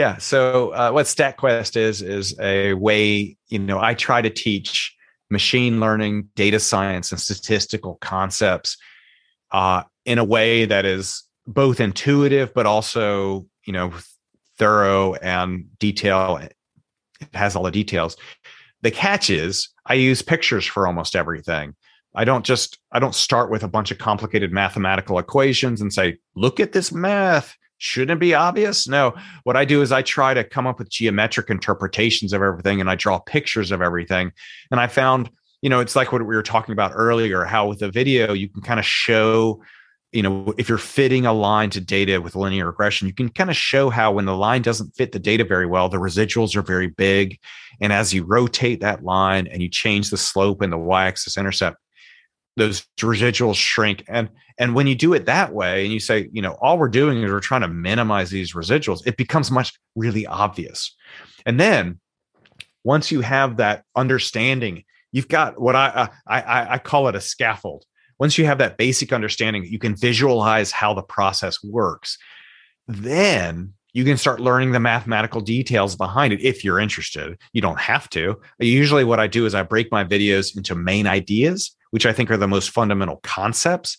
Yeah. So uh, what StatQuest is is a way you know I try to teach machine learning, data science, and statistical concepts uh, in a way that is both intuitive but also you know thorough and detail. It has all the details. The catch is I use pictures for almost everything. I don't just I don't start with a bunch of complicated mathematical equations and say, look at this math shouldn't be obvious. No, what I do is I try to come up with geometric interpretations of everything and I draw pictures of everything. And I found, you know, it's like what we were talking about earlier, how with a video you can kind of show you know, if you're fitting a line to data with linear regression, you can kind of show how when the line doesn't fit the data very well, the residuals are very big. And as you rotate that line and you change the slope and the y-axis intercept, those residuals shrink. And and when you do it that way, and you say, you know, all we're doing is we're trying to minimize these residuals, it becomes much really obvious. And then once you have that understanding, you've got what I uh, I I call it a scaffold once you have that basic understanding, you can visualize how the process works. Then you can start learning the mathematical details behind it if you're interested. You don't have to. Usually, what I do is I break my videos into main ideas, which I think are the most fundamental concepts.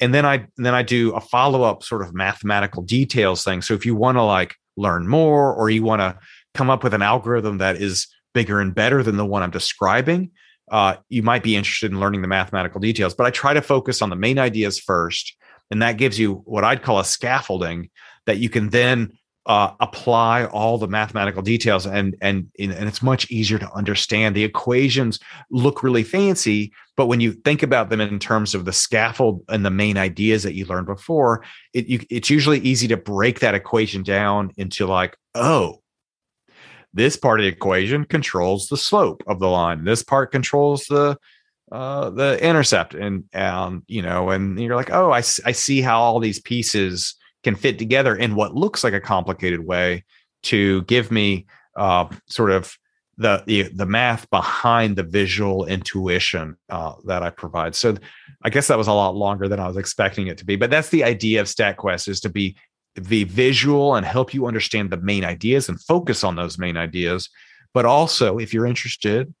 And then I then I do a follow-up sort of mathematical details thing. So if you want to like learn more or you want to come up with an algorithm that is bigger and better than the one I'm describing, uh, you might be interested in learning the mathematical details. But I try to focus on the main ideas first, and that gives you what I'd call a scaffolding that you can then uh, apply all the mathematical details, and and and it's much easier to understand. The equations look really fancy, but when you think about them in terms of the scaffold and the main ideas that you learned before, it, you, it's usually easy to break that equation down into like, oh, this part of the equation controls the slope of the line. This part controls the uh, the intercept, and and you know, and you're like, oh, I I see how all these pieces can fit together in what looks like a complicated way to give me uh, sort of the, the the math behind the visual intuition uh, that I provide. So I guess that was a lot longer than I was expecting it to be, but that's the idea of StatQuest is to be the visual and help you understand the main ideas and focus on those main ideas. But also, if you're interested,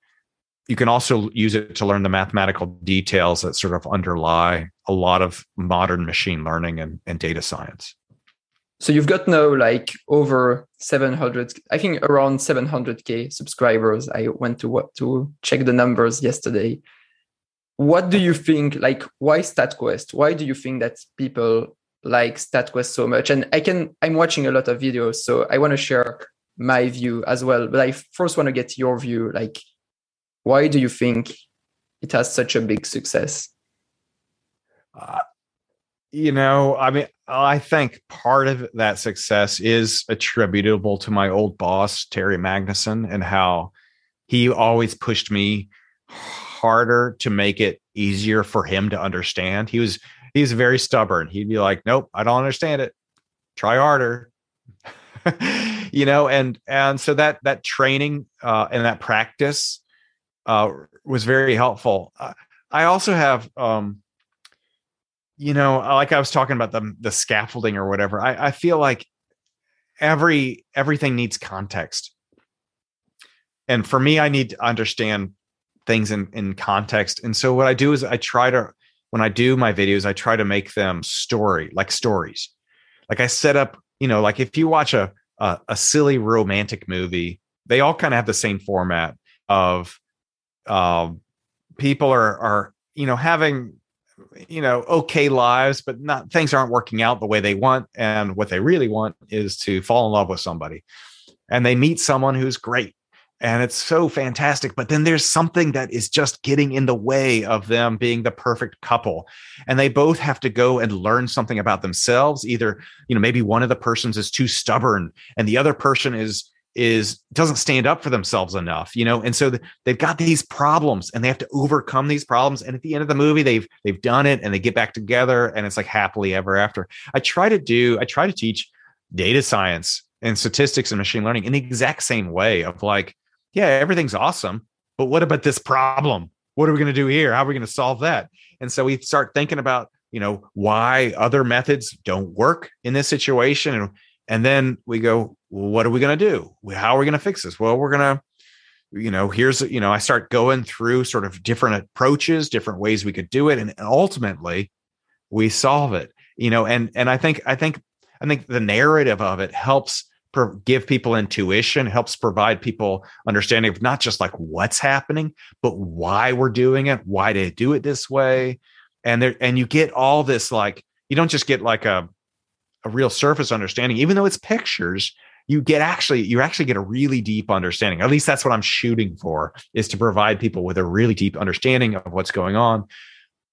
you can also use it to learn the mathematical details that sort of underlie a lot of modern machine learning and, and data science. So you've got now like over 700, I think around 700k subscribers. I went to what to check the numbers yesterday. What do you think? Like, why StatQuest? Why do you think that people like StatQuest so much. And I can I'm watching a lot of videos, so I want to share my view as well. But I first want to get your view. Like, why do you think it has such a big success? Uh, you know, I mean, I think part of that success is attributable to my old boss, Terry Magnuson, and how he always pushed me harder to make it easier for him to understand. He was he's very stubborn. He'd be like, "Nope, I don't understand it. Try harder." *laughs* you know, and and so that that training uh, and that practice uh, was very helpful. Uh, I also have, um, you know, like I was talking about the the scaffolding or whatever. I, I feel like every everything needs context, and for me, I need to understand things in in context. And so what I do is I try to when I do my videos, I try to make them story like stories. Like I set up, you know, like if you watch a a, a silly romantic movie, they all kind of have the same format of uh, people are are you know having you know okay lives, but not things aren't working out the way they want, and what they really want is to fall in love with somebody, and they meet someone who's great and it's so fantastic but then there's something that is just getting in the way of them being the perfect couple. And they both have to go and learn something about themselves either you know maybe one of the persons is too stubborn and the other person is is doesn't stand up for themselves enough you know and so they've got these problems and they have to overcome these problems and at the end of the movie they've they've done it and they get back together and it's like happily ever after i try to do i try to teach data science and statistics and machine learning in the exact same way of like yeah, everything's awesome, but what about this problem? What are we going to do here? How are we going to solve that? And so we start thinking about, you know, why other methods don't work in this situation. And, and then we go, well, what are we going to do? How are we going to fix this? Well, we're going to, you know, here's, you know, I start going through sort of different approaches, different ways we could do it. And ultimately we solve it, you know, and, and I think, I think, I think the narrative of it helps give people intuition, helps provide people understanding of not just like what's happening, but why we're doing it, why to do it this way. And there, and you get all this like, you don't just get like a, a real surface understanding, even though it's pictures, you get actually, you actually get a really deep understanding. At least that's what I'm shooting for is to provide people with a really deep understanding of what's going on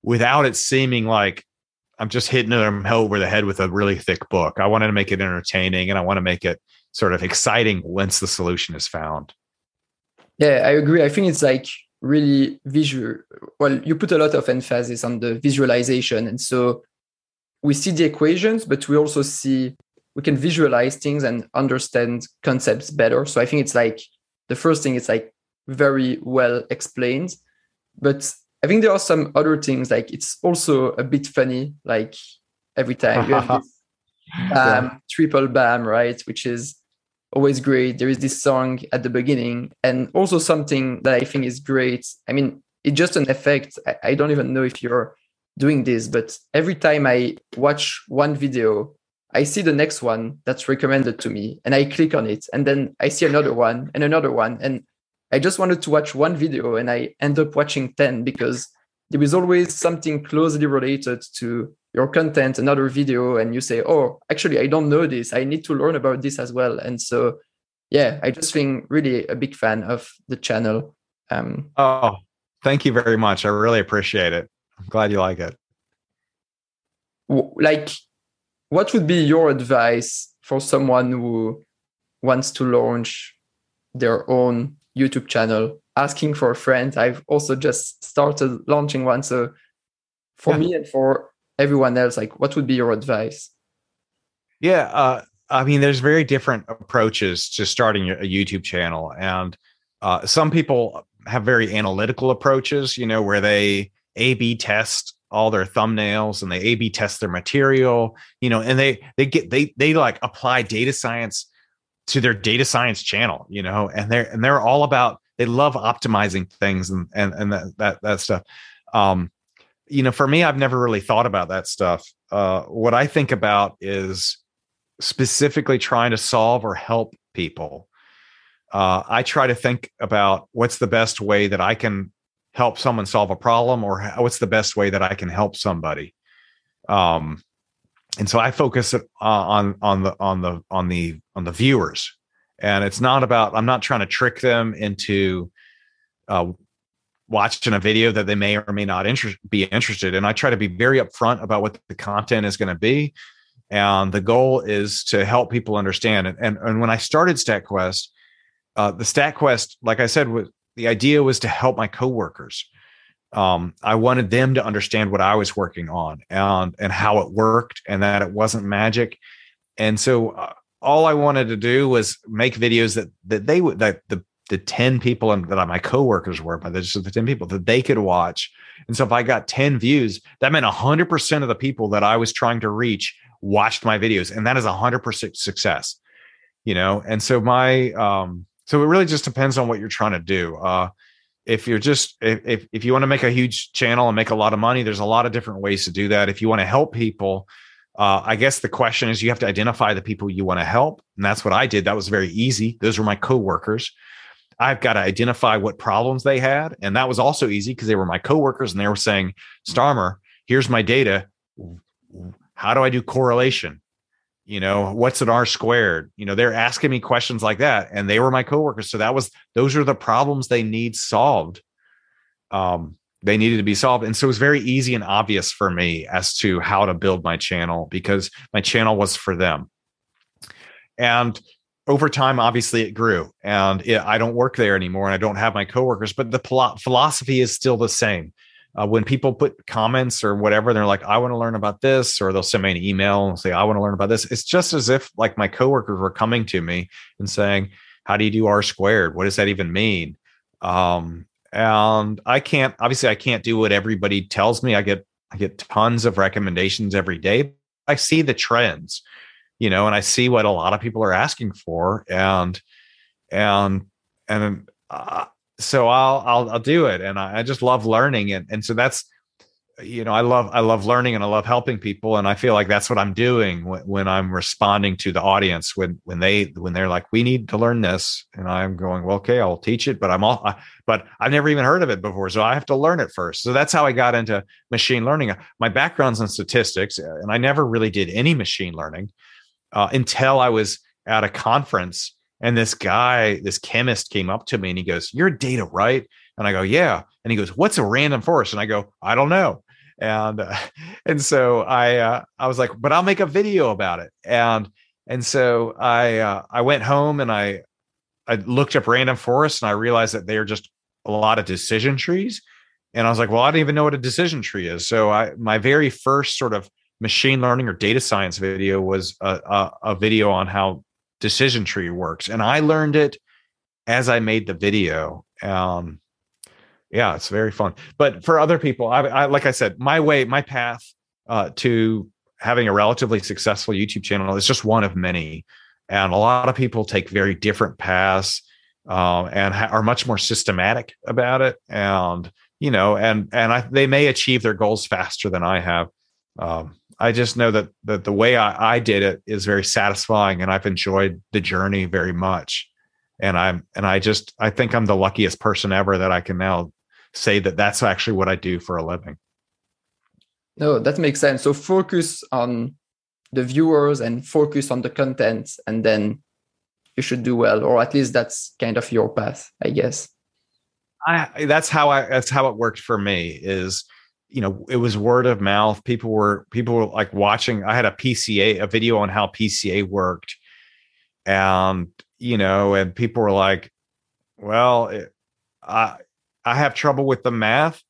without it seeming like I'm just hitting them over the head with a really thick book. I wanted to make it entertaining and I want to make it sort of exciting once the solution is found. Yeah, I agree. I think it's like really visual. Well, you put a lot of emphasis on the visualization. And so we see the equations, but we also see we can visualize things and understand concepts better. So I think it's like the first thing is like very well explained. But I think there are some other things like it's also a bit funny, like every time you have this *laughs* yeah. Um, triple bam, right? Which is always great. There is this song at the beginning, and also something that I think is great. I mean, it's just an effect. I, I don't even know if you're doing this, but every time I watch one video, I see the next one that's recommended to me, and I click on it, and then I see another one and another one, and I just wanted to watch one video, and I end up watching ten because there is always something closely related to your content another video and you say oh actually i don't know this. I need to learn about this as well. And so yeah i just think really a big fan of the channel. Um oh thank you very much. I really appreciate it i'm glad you like it. Like what would be your advice for someone who wants to launch their own youtube channel? Asking for a friend. I've also just started launching one so for yeah. me and for everyone else like what would be your advice? Yeah uh, i mean there's very different approaches to starting a youtube channel and uh, some people have very analytical approaches you know where they a b test all their thumbnails and they a b test their material you know and they they get they they like apply data science to their data science channel you know and they're and they're all about they love optimizing things and and and that that, that stuff um you know, for me, I've never really thought about that stuff. Uh, what I think about is specifically trying to solve or help people. Uh, I try to think about what's the best way that I can help someone solve a problem, or what's the best way that I can help somebody. Um, and so I focus uh, on on the on the on the on the viewers, and it's not about I'm not trying to trick them into uh, watching a video that they may or may not be interested in. I try to be very upfront about what the content is going to be. And the goal is to help people understand. And, and, and when I started StatQuest, uh, the StatQuest, like I said, was the idea was to help my coworkers. Um, I wanted them to understand what I was working on and and how it worked, and that it wasn't magic. And so, uh, all I wanted to do was make videos that that they would that the the 10 people and that my coworkers were, but just the 10 people that they could watch. And so if I got 10 views, that meant 100% of the people that I was trying to reach watched my videos. And that is 100% success, you know? And so my, um, so it really just depends on what you're trying to do. Uh, if you're just if if you want to make a huge channel and make a lot of money, there's a lot of different ways to do that. If you want to help people, uh, I guess the question is you have to identify the people you want to help, and that's what I did. That was very easy. Those were my coworkers. I've got to identify what problems they had. And that was also easy because they were my coworkers and they were saying, Starmer, here's my data. How do I do correlation? You know, what's an R squared? You know, they're asking me questions like that. And they were my coworkers. So that was those are the problems they need solved. Um, they needed to be solved. And so it was very easy and obvious for me as to how to build my channel because my channel was for them. And over time, obviously, it grew, and it, I don't work there anymore, and I don't have my coworkers. But the philosophy is still the same. Uh, when people put comments or whatever, they're like, "I want to learn about this," or they'll send me an email and say, "I want to learn about this." It's just as if like my coworkers were coming to me and saying, "How do you do R squared? What does that even mean?" Um, and I can't obviously I can't do what everybody tells me. I get I get tons of recommendations every day. I see the trends you know, and I see what a lot of people are asking for, and and and uh, so I'll I'll I'll do it, and I, I just love learning, and and so that's you know i love i love learning and i love helping people and i feel like that's what i'm doing when, when, i'm responding to the audience when when they when they're like we need to learn this and i'm going well okay i'll teach it but i'm all I, but i've never even heard of it before so i have to learn it first. So that's how i got into machine learning. My background's in statistics and i never really did any machine learning uh, until I was at a conference and this guy, this chemist came up to me and he goes, You're data, right? And I go, Yeah. And he goes, What's a random forest? And I go, I don't know. and uh, *laughs* and so I uh, I was like, but I'll make a video about it, and and so I uh, I went home and I I looked up random forests and I realized that they are just a lot of decision trees, and I was like, well, I don't even know what a decision tree is. So I my very first sort of machine learning or data science video was a, a, a video on how decision tree works, and I learned it as I made the video. Um, yeah, it's very fun. But for other people, I, I like I said, my way, my path uh, to having a relatively successful YouTube channel is just one of many, and a lot of people take very different paths um, and ha- are much more systematic about it. And you know, and and I, they may achieve their goals faster than I have. Um, I just know that that the way I, I did it is very satisfying, and I've enjoyed the journey very much. And i'm and i just i think i'm the luckiest person ever that i can now say that that's actually what i do for a living. No that makes sense. So focus on the viewers and focus on the content and then you should do well or at least that's kind of your path i guess. I that's how i that's how it worked for me is you know it was word of mouth people were people were like watching i had a pca a video on how pca worked and you know, and people were like, well, it, I I have trouble with the math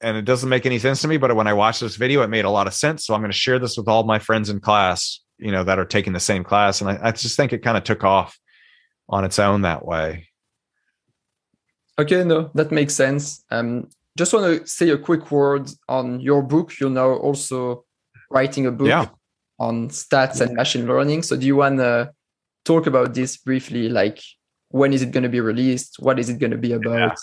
and it doesn't make any sense to me, but when I watched this video, it made a lot of sense. So I'm going to share this with all my friends in class, you know, that are taking the same class. And I, I just think it kind of took off on its own that way. Okay, no, that makes sense. Um, just want to say a quick word on your book. You're now also writing a book yeah. on stats and machine learning. So do you want to talk about this briefly like when is it going to be released what is it going to be about yeah.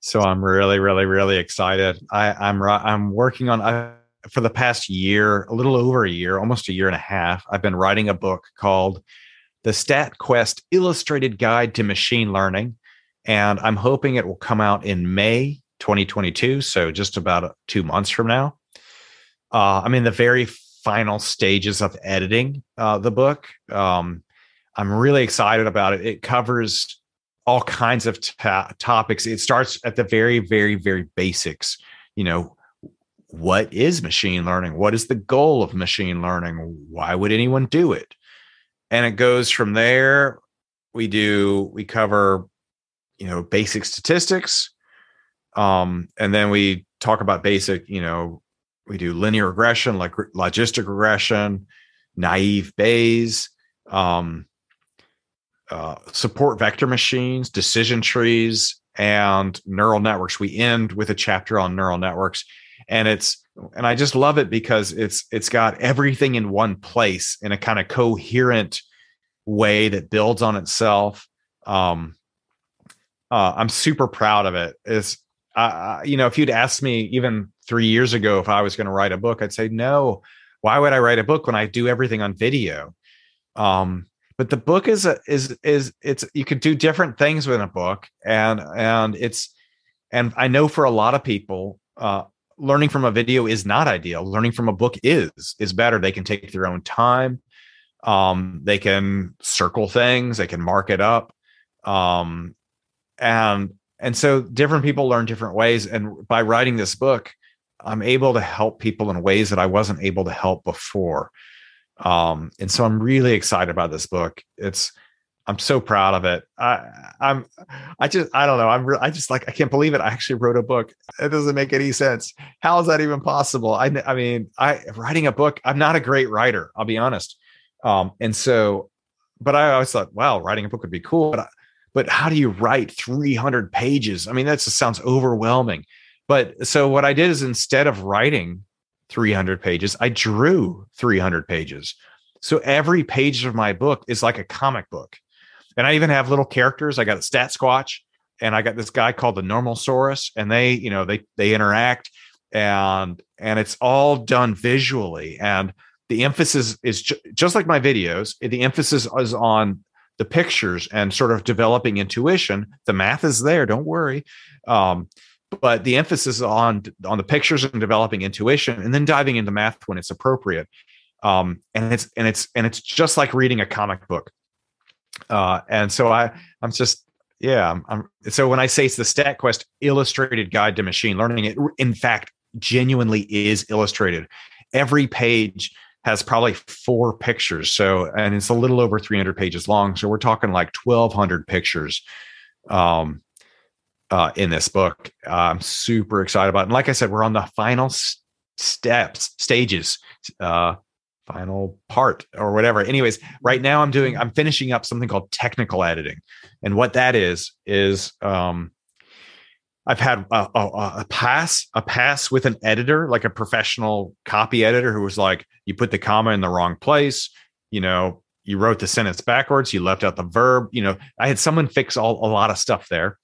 so i'm really really really excited i i'm i'm working on I, for the past year a little over a year almost a year and a half i've been writing a book called the StatQuest illustrated guide to machine learning and i'm hoping it will come out in may 2022 so just about two months from now uh, i'm in the very final stages of editing uh, the book. Um, I'm really excited about it. It covers all kinds of ta- topics. It starts at the very, very, very basics. You know, what is machine learning? What is the goal of machine learning? Why would anyone do it? And it goes from there. We do, we cover, you know, basic statistics. Um, and then we talk about basic, you know, we do linear regression, like logistic regression, naive Bayes, um, uh, support vector machines, decision trees, and neural networks. We end with a chapter on neural networks, and it's and I just love it because it's it's got everything in one place in a kind of coherent way that builds on itself. Um, uh, I'm super proud of. It's uh, you know, if you'd asked me even three years ago if I was going to write a book, I'd say no. Why would I write a book when I do everything on video? Um, but the book is a, is is it's you could do different things with a book, and and it's and I know for a lot of people, uh, learning from a video is not ideal. Learning from a book is is better. They can take their own time. Um, they can circle things. They can mark it up. Um, and and so different people learn different ways. And by writing this book, I'm able to help people in ways that I wasn't able to help before. Um, and so I'm really excited about this book. It's I'm so proud of it. I I'm I just I don't know. I'm re- I just like I can't believe it. I actually wrote a book. It doesn't make any sense. How is that even possible? I I mean, I writing a book. I'm not a great writer. I'll be honest. Um, and so, but I always thought, wow, writing a book would be cool. But but how do you write 300 pages? I mean, that just sounds overwhelming. But so what I did is instead of writing 300 pages, I drew 300 pages. So every page of my book is like a comic book. And I even have little characters. I got a StatSquatch and I got this guy called the Normal Normalsaurus and they, you know, they they interact and and it's all done visually and the emphasis is ju- just like my videos, the emphasis is on the pictures and sort of developing intuition. The math is there, don't worry. Um, but the emphasis on on the pictures and developing intuition and then diving into math when it's appropriate um, and it's and it's and it's just like reading a comic book uh, and so i i'm just yeah I'm, I'm, so when i say it's the statquest illustrated guide to machine learning it in fact genuinely is illustrated. Every page has probably four pictures. So, and it's a little over 300 pages long. So we're talking like 1200 pictures um, uh, in this book. I'm super excited about it. And like I said, we're on the final s- steps, stages, uh, final part or whatever. Anyways, right now I'm doing, I'm finishing up something called technical editing. And what that is, is, um, I've had a, a, a, pass, a pass with an editor, like a professional copy editor, who was like, "You put the comma in the wrong place. You know, you wrote the sentence backwards. You left out the verb. You know, I had someone fix all a lot of stuff there,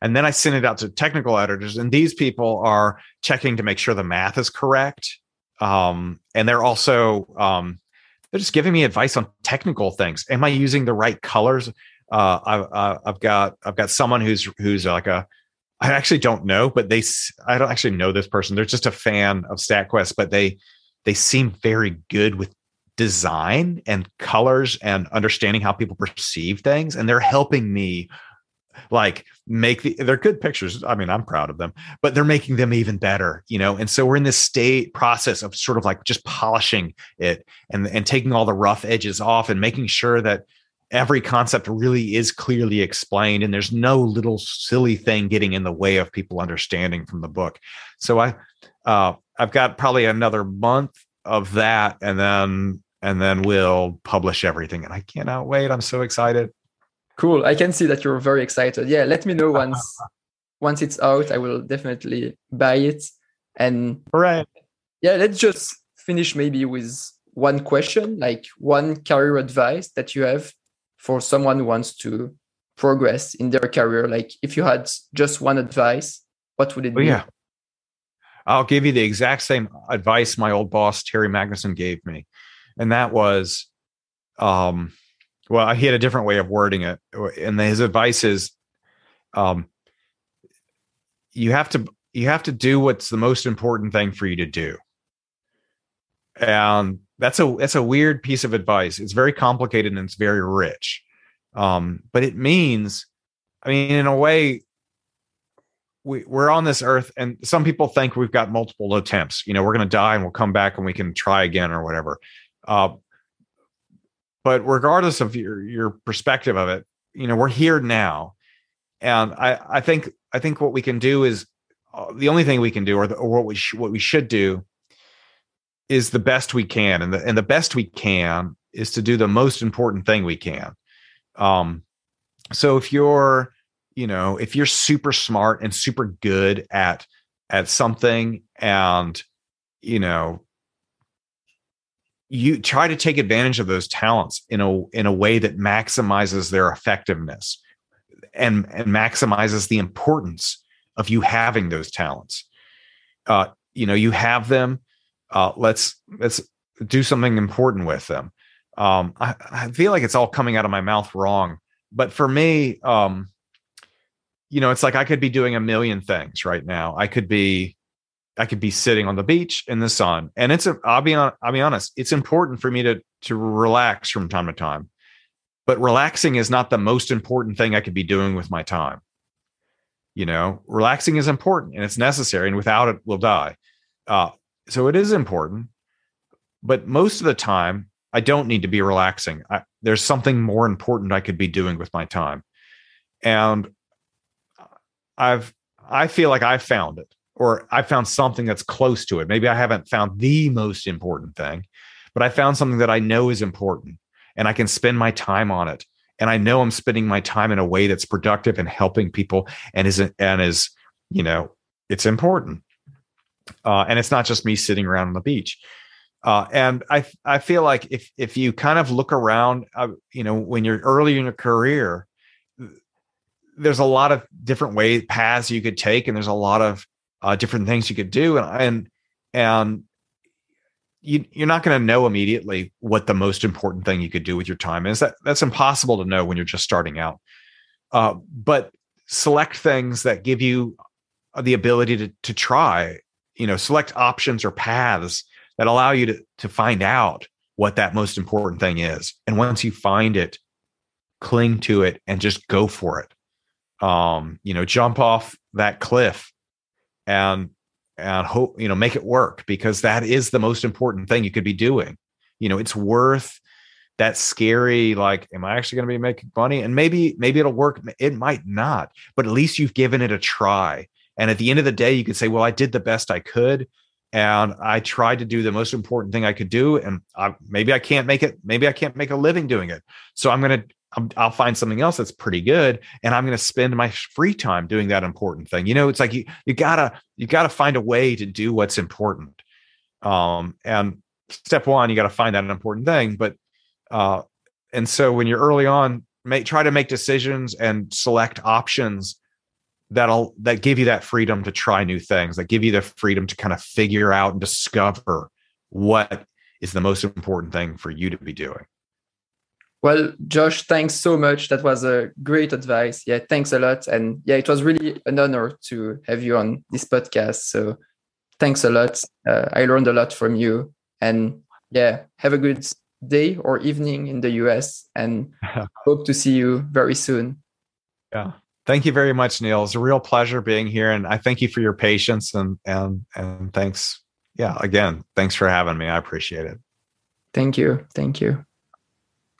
and then I sent it out to technical editors, and these people are checking to make sure the math is correct, um, and they're also um, they're just giving me advice on technical things. Am I using the right colors? Uh, I've, uh, I've got I've got someone who's who's like a I actually don't know, but they I don't actually know this person. They're just a fan of StatQuest, but they they seem very good with design and colors and understanding how people perceive things, and they're helping me like make the they're good pictures i mean i'm proud of them but they're making them even better you know and so we're in this state process of sort of like just polishing it and and taking all the rough edges off and making sure that every concept really is clearly explained and there's no little silly thing getting in the way of people understanding from the book. So i uh, i've got probably another month of that and then and then we'll publish everything and i cannot wait. I'm so excited. Cool. I can see that you're very excited. Yeah let me know once *laughs* once it's out. I will definitely buy it. And right. yeah let's just finish maybe with one question like one career advice that you have for someone who wants to progress in their career? Like if you had just one advice what would it oh, be? yeah. I'll give you the exact same advice my old boss terry magnuson gave me. And that was um well he had a different way of wording it. And his advice is um you have to you have to do what's the most important thing for you to do. And that's a that's a weird piece of advice. It's very complicated and it's very rich. Um, but it means, I mean, in a way, we, we're on this earth, and some people think we've got multiple attempts. You know, we're going to die and we'll come back and we can try again or whatever. Uh, but regardless of your your perspective of it, you know, we're here now, and I I think I think what we can do is uh, the only thing we can do, or, the, or what we sh- what we should do, is the best we can and the and the best we can is to do the most important thing we can. Um so if you're you know if you're super smart and super good at at something and you know you try to take advantage of those talents in a in a way that maximizes their effectiveness and and maximizes the importance of you having those talents. Uh you know you have them uh, let's let's do something important with them. Um, I, I, feel like it's all coming out of my mouth wrong, but for me, um, you know, it's like I could be doing a million things right now. I could be, I could be sitting on the beach in the sun, and it's a. I'll be on. I'll be honest. It's important for me to to relax from time to time, but relaxing is not the most important thing I could be doing with my time. You know, relaxing is important and it's necessary, and without it, we'll die. Uh, so it is important but most of the time i don't need to be relaxing. I, there's something more important i could be doing with my time. And i've i feel like i found it or i found something that's close to it. Maybe i haven't found the most important thing but i found something that i know is important and i can spend my time on it. And i know i'm spending my time in a way that's productive and helping people and is and is you know it's important uh, and it's not just me sitting around on the beach. Uh, and I I feel like if if you kind of look around, uh, you know, when you're early in your career, there's a lot of different way paths you could take, and there's a lot of uh, different things you could do, and and and you you're not going to know immediately what the most important thing you could do with your time is. That that's impossible to know when you're just starting out. Uh, but select things that give you the ability to to try you know select options or paths that allow you to to find out what that most important thing is. And once you find it cling to it and just go for it. Um you know jump off that cliff and and hope you know make it work because that is the most important thing you could be doing. You know it's worth that scary like am i actually going to be making money? And maybe maybe it'll work it might not but at least you've given it a try and at the end of the day you can say well i did the best i could and i tried to do the most important thing i could do and I, maybe i can't make it maybe i can't make a living doing it so i'm going to I'll find something else that's pretty good, and I'm going to spend my free time doing that important thing. You know, it's like you you gotta you gotta find a way to do what's important. Um, and step one, you got to find that an important thing. But uh, and so when you're early on, make try to make decisions and select options that'll that give you that freedom to try new things, that give you the freedom to kind of figure out and discover what is the most important thing for you to be doing. Well, Josh, thanks so much. That was a great advice. Yeah, thanks a lot. And yeah, it was really an honor to have you on this podcast. So thanks a lot. Uh, I learned a lot from you. And yeah, have a good day or evening in the US and *laughs* hope to see you very soon. Yeah. Thank you very much, Neil. It's a real pleasure being here. And I thank you for your patience and and and thanks. Yeah, again, thanks for having me. I appreciate it. Thank you. Thank you.